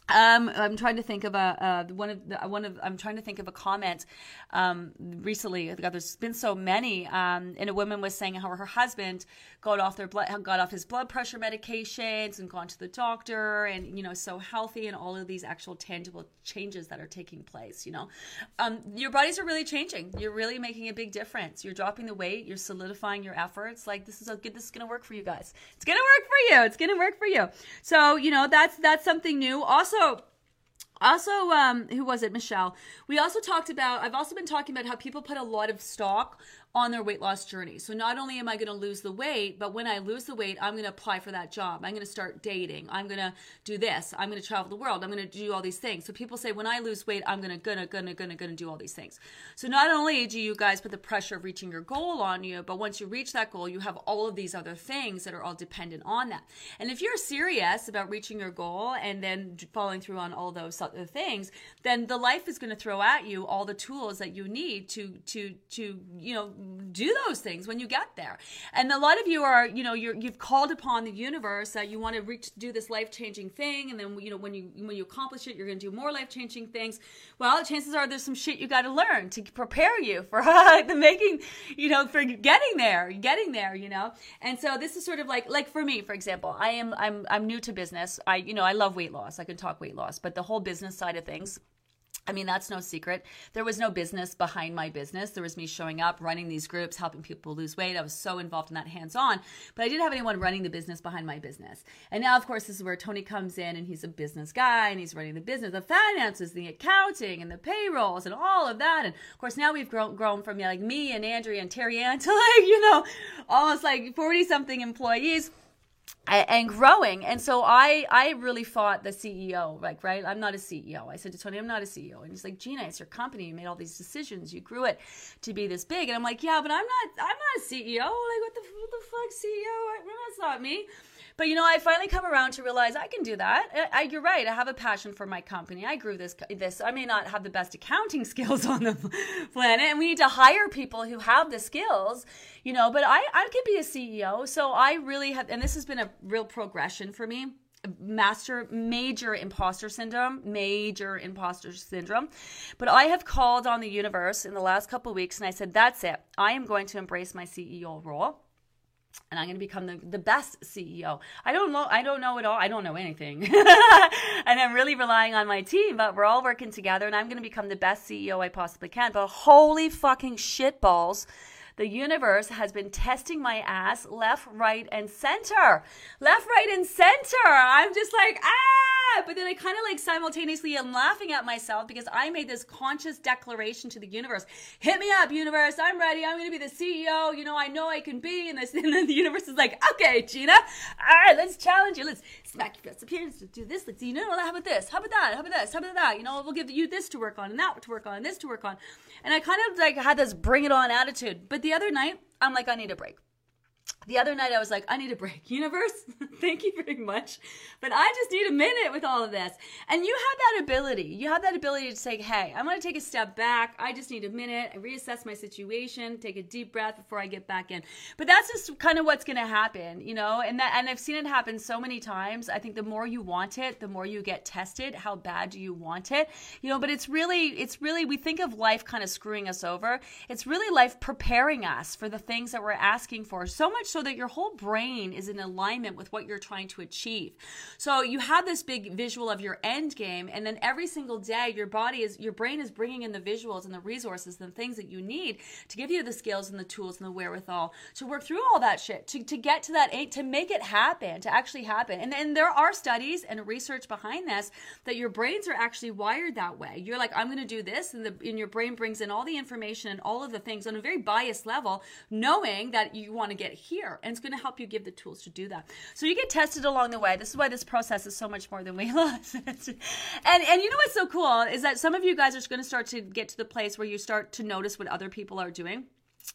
[SPEAKER 1] um, I'm trying to think of a uh, one of the, one of I'm trying to think of a comment um, recently. God, there's been so many, um, and a woman was saying how her husband got off their blood, got off his blood pressure medications and gone to the doctor, and you know, so healthy, and all of these actual tangible changes that are taking place. You know, um, your bodies are really changing. You're really making a big difference. You're dropping the weight. You're solidifying your efforts. Like this is a good. This is gonna work for you guys. It's gonna work for you. It's gonna work for you. So you know, that's that's something new. Also also also um who was it? Michelle. We also talked about i've also been talking about how people put a lot of stock on their weight loss journey. So not only am I going to lose the weight, but when I lose the weight, I'm going to apply for that job. I'm going to start dating. I'm going to do this. I'm going to travel the world. I'm going to do all these things. So people say when I lose weight, I'm going to gonna gonna gonna gonna do all these things. So not only do you guys put the pressure of reaching your goal on you, but once you reach that goal, you have all of these other things that are all dependent on that. And if you're serious about reaching your goal and then following through on all those other things, then the life is going to throw at you all the tools that you need to to to you know do those things when you get there. And a lot of you are, you know, you're, you've called upon the universe that you want to reach, do this life changing thing, and then you know when you when you accomplish it, you're going to do more life changing things. Well, chances are there's some shit you got to learn to prepare you for the making, you know, for getting there, getting there, you know. And so this is sort of like like for me, for example, I am I'm I'm new to business. I you know I love weight loss. I can talk weight loss, but the whole business side of things I mean, that's no secret. There was no business behind my business. There was me showing up, running these groups, helping people lose weight. I was so involved in that hands on, but I didn't have anyone running the business behind my business. And now, of course, this is where Tony comes in and he's a business guy and he's running the business, the finances, the accounting, and the payrolls, and all of that. And of course, now we've grown, grown from like me and Andrea and Terry Ann to like, you know, almost like 40 something employees and growing. And so i i really fought the ceo like right? I'm not a ceo i said to tony i'm not a ceo and he's like gina it's your company. You made all these decisions. You grew it to be this big. And i'm like yeah but i'm not i'm not a ceo like what the, what the fuck ceo that's not me but you know, I finally come around to realize I can do that. I, I, you're right. I have a passion for my company. I grew this. This I may not have the best accounting skills on the planet, and we need to hire people who have the skills. You know, but I I could be a CEO. So I really have, and this has been a real progression for me master major imposter syndrome major imposter syndrome but i have called on the universe in the last couple weeks and i said that's it i am going to embrace my ceo role and I'm going to become the, the best CEO. I don't know. I don't know it all. I don't know anything. and I'm really relying on my team, but we're all working together and I'm going to become the best CEO I possibly can. But holy fucking shit balls. The universe has been testing my ass left, right, and center. Left, right, and center. I'm just like, ah! But then I kind of like simultaneously am laughing at myself because I made this conscious declaration to the universe. Hit me up, universe. I'm ready. I'm going to be the CEO. You know, I know I can be. And, this, and then the universe is like, okay, Gina. All right, let's challenge you. Let's smack your fist up here. Let's do this. Let's, you know, how about this? How about that? How about this? How about that? You know, we'll give you this to work on and that to work on and this to work on. And I kind of like had this bring it on attitude. But the other night, I'm like, I need a break the other night I was like, I need a break. Universe, thank you very much. But I just need a minute with all of this. And you have that ability. You have that ability to say, hey, I'm going to take a step back. I just need a minute. I reassess my situation, take a deep breath before I get back in. But that's just kind of what's going to happen, you know? And that and I've seen it happen so many times. I think the more you want it, the more you get tested. How bad do you want it? You know, but it's really it's really we think of life kind of screwing us over. It's really life preparing us for the things that we're asking for. So much so that your whole brain is in alignment with what you're trying to achieve. So you have this big visual of your end game, and then every single day, your body is, your brain is bringing in the visuals and the resources and things that you need to give you the skills and the tools and the wherewithal to work through all that shit, to, to get to that to make it happen, to actually happen. And, then there are studies and research behind this that your brains are actually wired that way. You're like, I'm going to do this, and, the, and your brain brings in all the information and all of the things on a very biased level, knowing that you want to get here and it's going to help you give the tools to do that. So you get tested along the way. This is why this process is so much more than weight loss. and and you know what's so cool is that some of you guys are going to start to get to the place where you start to notice what other people are doing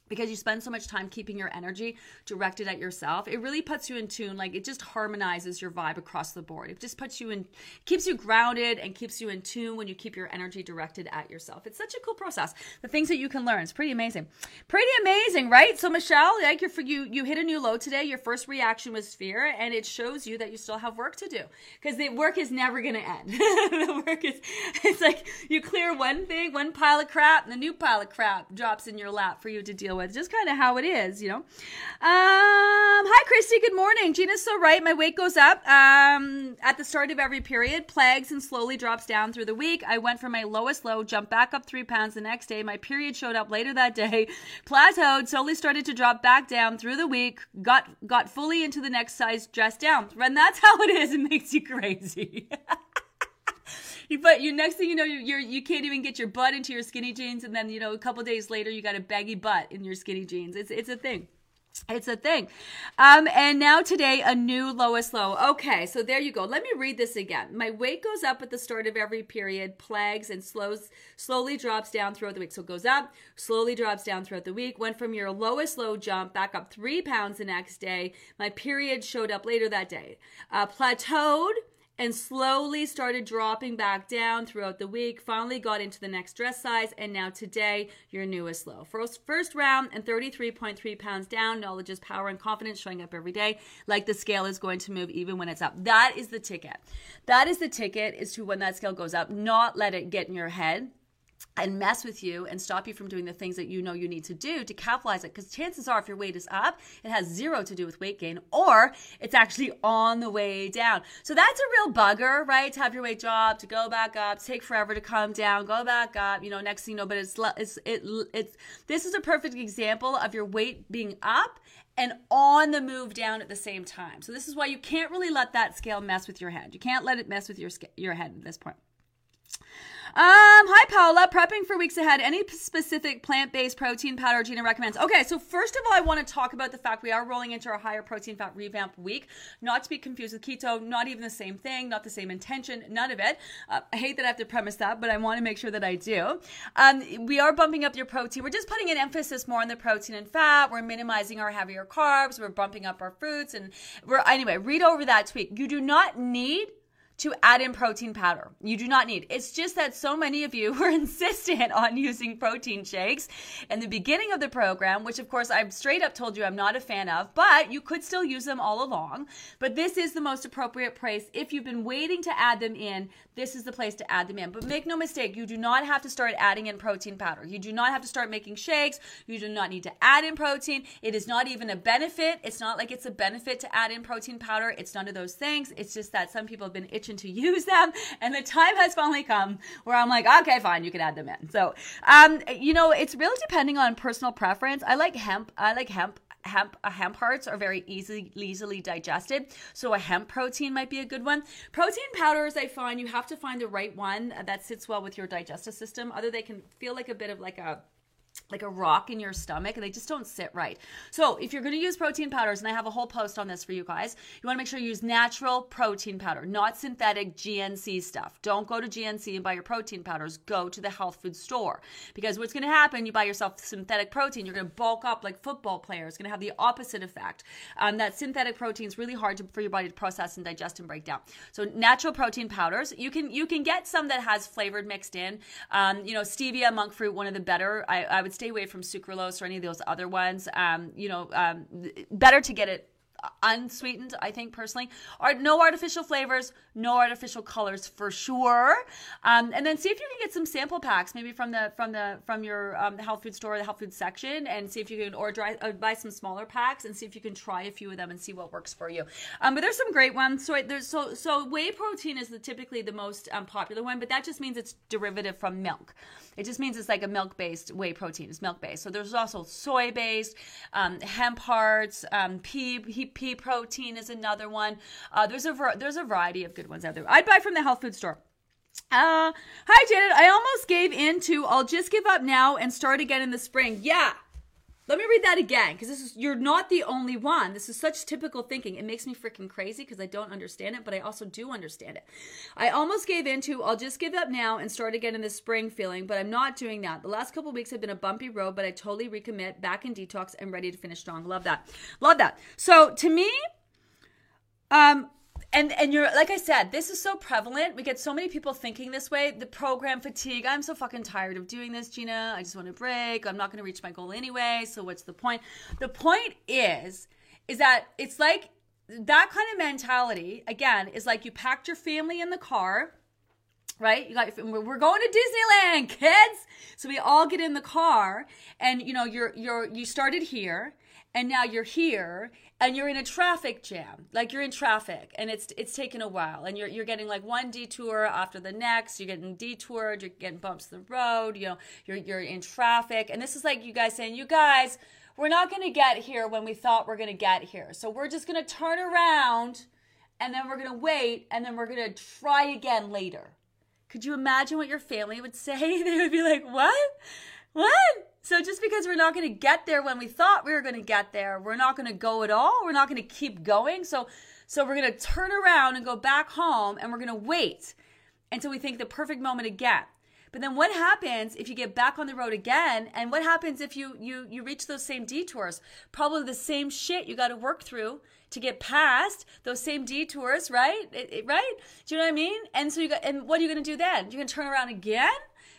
[SPEAKER 1] because you spend so much time keeping your energy directed at yourself it really puts you in tune like it just harmonizes your vibe across the board. It just puts you in keeps you grounded and keeps you in tune when you keep your energy directed at yourself. It's such a cool process. The things that you can learn it's pretty amazing. Pretty amazing right? So michelle like you're, you you hit a new low today. Your first reaction was fear and it shows you that you still have work to do because the work is never going to end. The work is it's like you clear one thing one pile of crap and the new pile of crap drops in your lap for you to deal with. Just kind of how it is, you know. Um, hi, Christy. Good morning. Gina's so right. My weight goes up um, at the start of every period, plagues, and slowly drops down through the week. I went from my lowest low, jumped back up three pounds the next day. My period showed up later that day, plateaued, slowly started to drop back down through the week, got got fully into the next size dress down. And that's how it is. It makes you crazy. but you next thing you know you you're, you can't even get your butt into your skinny jeans and then you know a couple days later you got a baggy butt in your skinny jeans it's it's a thing it's a thing. Um, and now today, a new lowest low. Okay, so there you go. Let me read this again. My weight goes up at the start of every period, plagues, and slows, slowly drops down throughout the week. So it goes up, slowly drops down throughout the week. Went from your lowest low jump back up three pounds the next day. My period showed up later that day. Uh, plateaued and slowly started dropping back down throughout the week. Finally got into the next dress size, and now today, your newest low. First, first round and 33.3 pounds down. Knowledge is power and confidence showing up every day. Like the scale is going to move even when it's up. That is the ticket. That is the ticket is to when that scale goes up, not let it get in your head and mess with you and stop you from doing the things that you know you need to do to capitalize it. Because chances are, if your weight is up, it has zero to do with weight gain, or it's actually on the way down. So that's a real bugger, right? To have your weight drop, to go back up, take forever to come down, go back up. You know, next thing you know, but it's it's it, it's this is a perfect example of your weight being up and on the move down at the same time. So this is why you can't really let that scale mess with your head. You can't let it mess with your your head at this point. Um, hi Paula, prepping for weeks ahead. Any specific plant-based protein powder Gina recommends? Okay, so first of all, I want to talk about the fact we are rolling into our higher protein fat revamp week. Not to be confused with keto, not even the same thing, not the same intention, none of it. Uh, I hate that I have to premise that, but I want to make sure that I do. Um, we are bumping up your protein. We're just putting an emphasis more on the protein and fat. We're minimizing our heavier carbs. We're bumping up our fruits, and we're anyway. Read over that tweet. You do not need to add in protein powder. You do not need. It's just that so many of you were insistent on using protein shakes in the beginning of the program, which of course I've straight up told you I'm not a fan of, but you could still use them all along. But this is the most appropriate place. If you've been waiting to add them in, this is the place to add them in. But make no mistake, you do not have to start adding in protein powder. You do not have to start making shakes. You do not need to add in protein. It is not even a benefit. It's not like it's a benefit to add in protein powder. It's none of those things. It's just that some people have been itching to use them. And the time has finally come where I'm like, okay, fine, you can add them in. So, um, you know, it's really depending on personal preference. I like hemp. I like hemp hemp uh, hemp hearts are very easily easily digested so a hemp protein might be a good one. Protein powders i find you have to find the right one that sits well with your digestive system. Other they can feel like a bit of like a like a rock in your stomach and they just don't sit right. So, if you're going to use protein powders, and I have a whole post on this for you guys, you want to make sure you use natural protein powder, not synthetic GNC stuff. Don't go to GNC and buy your protein powders. Go to the health food store because what's going to happen, you buy yourself synthetic protein, you're going to bulk up like football players. It's going to have the opposite effect. Um, that synthetic protein is really hard to, for your body to process and digest and break down. So, natural protein powders, you can you can get some that has flavored mixed in. Um, you know, stevia, monk fruit, one of the better. I, I would stay away from sucralose or any of those other ones. Um, you know, um, better to get it unsweetened, I think personally. Are no artificial flavors, no artificial colors for sure. Um, and then see if you can get some sample packs, maybe from the from the from your um, health food store, the health food section, and see if you can or dry, uh, buy some smaller packs and see if you can try a few of them and see what works for you. Um, but there's some great ones. So there's so so whey protein is the, typically the most um, popular one, but that just means it's derivative from milk. It just means it's like a milk based whey protein. It's milk based. So there's also soy based, um, hemp hearts, um, pea, pea pea protein is another one. Uh, there's a there's a variety of good ones out there. I'd buy from the health food store. Uh, hi Janet. I almost gave in to I'll just give up now and start again in the spring. Yeah, let me read that again because this is you're not the only one. This is such typical thinking. It makes me freaking crazy because I don't understand it, but I also do understand it. I almost gave into I'll just give up now and start again in the spring feeling, but I'm not doing that. The last couple weeks have been a bumpy road, but I totally recommit, back in detox and ready to finish strong. Love that. Love that. So to me, um, and and you're like I said, this is so prevalent. We get so many people thinking this way. The program fatigue. I'm so fucking tired of doing this, Gina. I just want to break. I'm not going to reach my goal anyway. So what's the point? The point is, is that it's like that kind of mentality. Again, is like you packed your family in the car right? You got we're going to Disneyland, kids. So we all get in the car and you know, you're you're you started here and now you're here and you're in a traffic jam like you're in traffic and it's it's taken a while and you're, you're getting like one detour after the next you're getting detoured you're getting bumps in the road you know you're, you're in traffic and this is like you guys saying you guys we're not going to get here when we thought we're going to get here so we're just going to turn around and then we're going to wait and then we're going to try again later. Could you imagine what your family would say? They would be like what what so just because we're not going to get there when we thought we were going to get there, we're not going to go at all. We're not going to keep going. So so we're going to turn around and go back home and we're going to wait until we think the perfect moment again. But then what happens if you get back on the road again? And what happens if you you you reach those same detours? Probably the same shit you got to work through to get past those same detours, right? It, it, right? Do you know what I mean? And so you got and what are you going to do then? You're going to turn around again?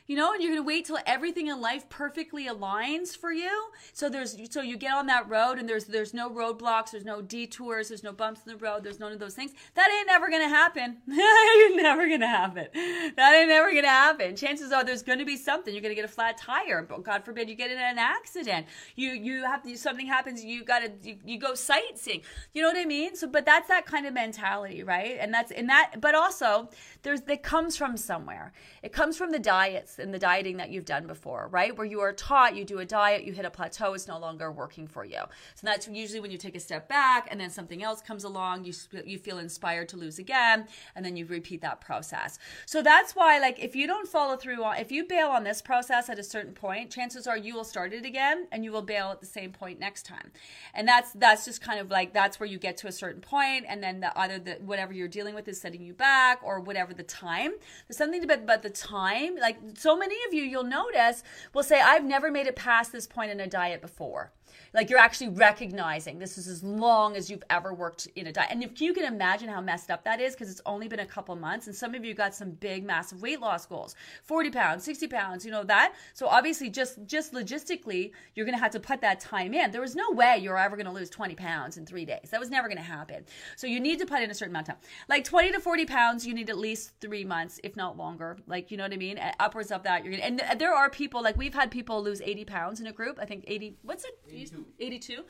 [SPEAKER 1] You know, and you're going to wait till everything in life perfectly aligns for you. So there's so you get on that road and there's there's no roadblocks, there's no detours, there's no bumps in the road, there's none of those things. That ain't never going to happen. ain't never going to happen. That ain't never going to happen. Chances are there's going to be something. You're going to get a flat tire. but God forbid you get in an accident. You you have to, something happens. You got to you, you go sightseeing. You know what I mean? So, but that's that kind of mentality, right? And that's in that. But also there's that comes from somewhere. It comes from the diets in the dieting that you've done before, right? Where you are taught you do a diet, you hit a plateau, it's no longer working for you. So that's usually when you take a step back and then something else comes along, you you feel inspired to lose again, and then you repeat that process. So that's why like if you don't follow through on if you bail on this process at a certain point, chances are you will start it again and you will bail at the same point next time. And that's that's just kind of like that's where you get to a certain point and then the, either the whatever you're dealing with is setting you back or whatever the time. There's something about, the time. Like so many of you, you'll notice will say, I've never made it past this point in a diet before. Like you're actually recognizing this is as long as you've ever worked in a diet. And if you can imagine how messed up that is, because it's only been a couple months, and some of you got some big, massive weight loss goals 40 pounds, 60 pounds, you know that. So obviously, just just logistically, you're gonna have to put that time in. There was no way you're ever gonna lose 20 pounds in three days. That was never gonna happen. So you need to put in a certain amount of time. Like 20 to 40 pounds, you need at least three months, if not longer. Like, you know what I mean? Uh, upwards of that, you're gonna and there are people like we've had people lose 80 pounds in a group. I think 80 what's it? 82. 82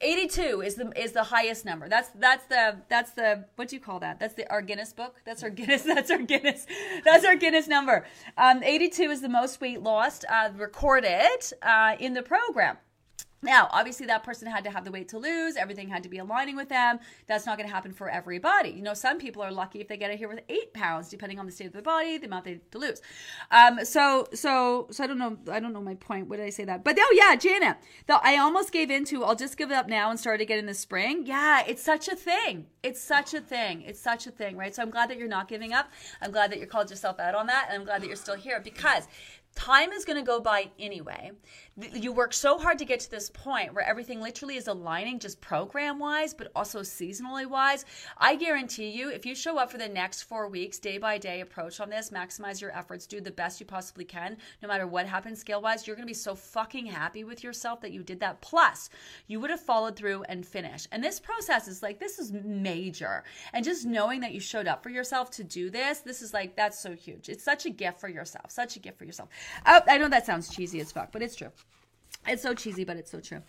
[SPEAKER 1] 82 is the is the highest number. That's that's the that's the what do you call that? That's the our guinness book? That's our guinness that's our guinness that's our guinness number. Um, 82 is the most weight lost uh, recorded uh, in the program now, obviously, that person had to have the weight to lose. Everything had to be aligning with them. That's not going to happen for everybody. You know, some people are lucky if they get it here with eight pounds, depending on the state of their body, the amount they need to lose. Um, so, so, so I don't know. I don't know my point. What did I say that? But oh yeah, Janet. Though I almost gave into. I'll just give it up now and start again in the spring. Yeah, it's such a thing. It's such a thing. It's such a thing, right? So I'm glad that you're not giving up. I'm glad that you called yourself out on that, and I'm glad that you're still here because time is going to go by anyway you work so hard to get to this point where everything literally is aligning just program wise, but also seasonally wise. I guarantee you, if you show up for the next four weeks, day by day approach on this, maximize your efforts, do the best you possibly can, no matter what happens scale wise, you're going to be so fucking happy with yourself that you did that. Plus, you would have followed through and finished. And this process is like, this is major. And just knowing that you showed up for yourself to do this, this is like, that's so huge. It's such a gift for yourself, such a gift for yourself. Oh, I know that sounds cheesy as fuck, but it's true. It's so cheesy, but it's so true.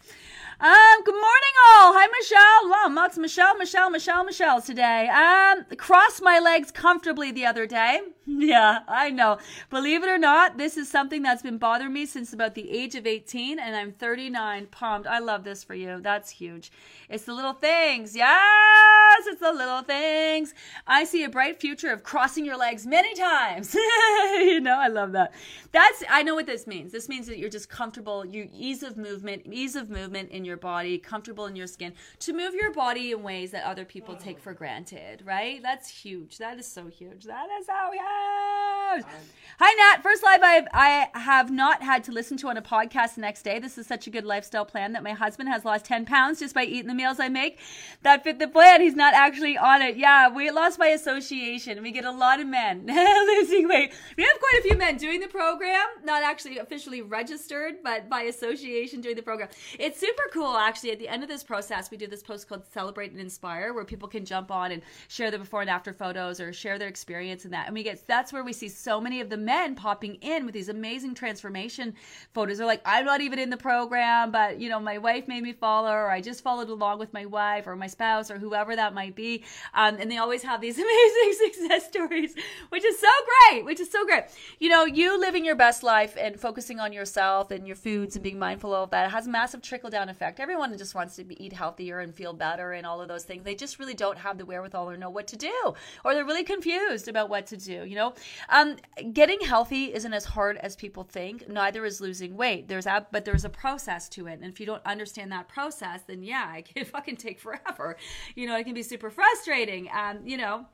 [SPEAKER 1] Um, good morning, all. Hi, Michelle. Wow, lots Michelle, Michelle, Michelle, Michelle today. Um, crossed my legs comfortably the other day. Yeah, I know. Believe it or not, this is something that's been bothering me since about the age of 18, and I'm 39. Pumped. I love this for you. That's huge. It's the little things. Yes, it's the little things. I see a bright future of crossing your legs many times. you know, I love that. That's I know what this means. This means that you're just comfortable. You ease of movement, ease of movement in your body, comfortable in your skin to move your body in ways that other people take for granted. Right? That's huge. That is so huge. That is so huge. Um, Hi Nat, first live I I have not had to listen to on a podcast the next day. This is such a good lifestyle plan that my husband has lost 10 pounds just by eating the meals I make. That fit the plan. He's not actually on it. Yeah, weight loss by association. We get a lot of men losing weight. We have quite a few men doing the program, not actually officially registered, but by association doing the program. It's super cool actually. At the end of this process, we do this post called Celebrate and Inspire where people can jump on and share their before and after photos or share their experience in that. And we get that's where we see so many of the men popping in with these amazing transformation photos. They're like, I'm not even in the program, but you know, my wife made me follow, or I just followed along with my wife or my spouse or whoever that might be. Um, and they always have these amazing success stories, which is so great, which is so great. You know, you living your best life and focusing on yourself and your foods and being mindful of that It has a massive trickle down effect. Everyone just wants to be, eat healthier and feel better and all of those things. They just really don't have the wherewithal or know what to do, or they're really confused about what to do. You know, um, getting healthy isn't as hard as people think. Neither is losing weight. There's a, but there's a process to it. And if you don't understand that process, then yeah, it can fucking take forever. You know, it can be super frustrating. And, you know,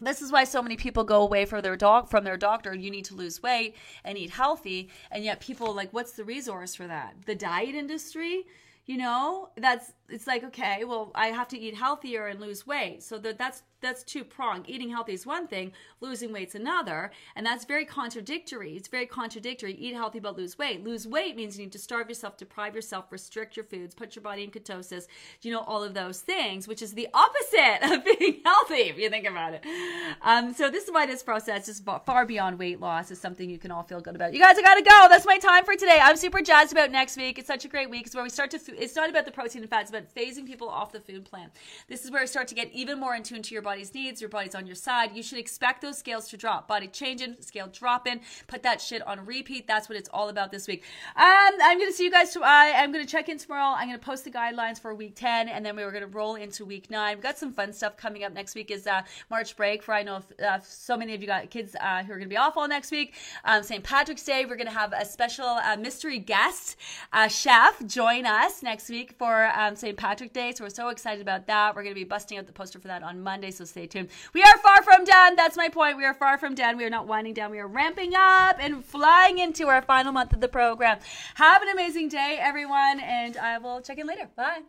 [SPEAKER 1] this is why so many people go away for their dog from their doctor you need to lose weight and eat healthy and yet people like what's the resource for that? The diet industry? You know that's it's like okay well i have to eat healthier and lose weight so that that's that's two pronged. Eating healthy is one thing, losing weight's another, and that's very contradictory. It's very contradictory. Eat healthy but lose weight. Lose weight means you need to starve yourself, deprive yourself, restrict your foods, put your body in ketosis. You know all of those things, which is the opposite of being healthy if you think about it. Um, so this is why this process is far beyond weight loss is something you can all feel good about. You guys, I gotta go. That's my time for today. I'm super jazzed about next week. It's such a great week. It's where we start to it's not about the protein and fats, phasing people off the food plan. This is where you start to get even more in tune to your body's needs. Your body's on your side. You should expect those scales to drop. Body changing, scale dropping. Put that shit on repeat. That's what it's all about this week. Um, I'm gonna see you guys. I I'm gonna check in tomorrow. I'm gonna post the guidelines for week 10, and then we were gonna roll into week nine. We've got some fun stuff coming up next week. Is uh, March break for I know uh, so many of you got kids uh, who are gonna be off all next week. Um, St. Patrick's Day. We're gonna have a special uh, mystery guest uh, chef join us next week for um, St. Patrick Day. So we're so excited about that. We're gonna be busting out the poster for that on Monday. So stay tuned. We are far from done. That's my point. We are far from done. We are not winding down. We are ramping up and flying into our final month of the program. Have an amazing day, everyone, and I will check in later. Bye.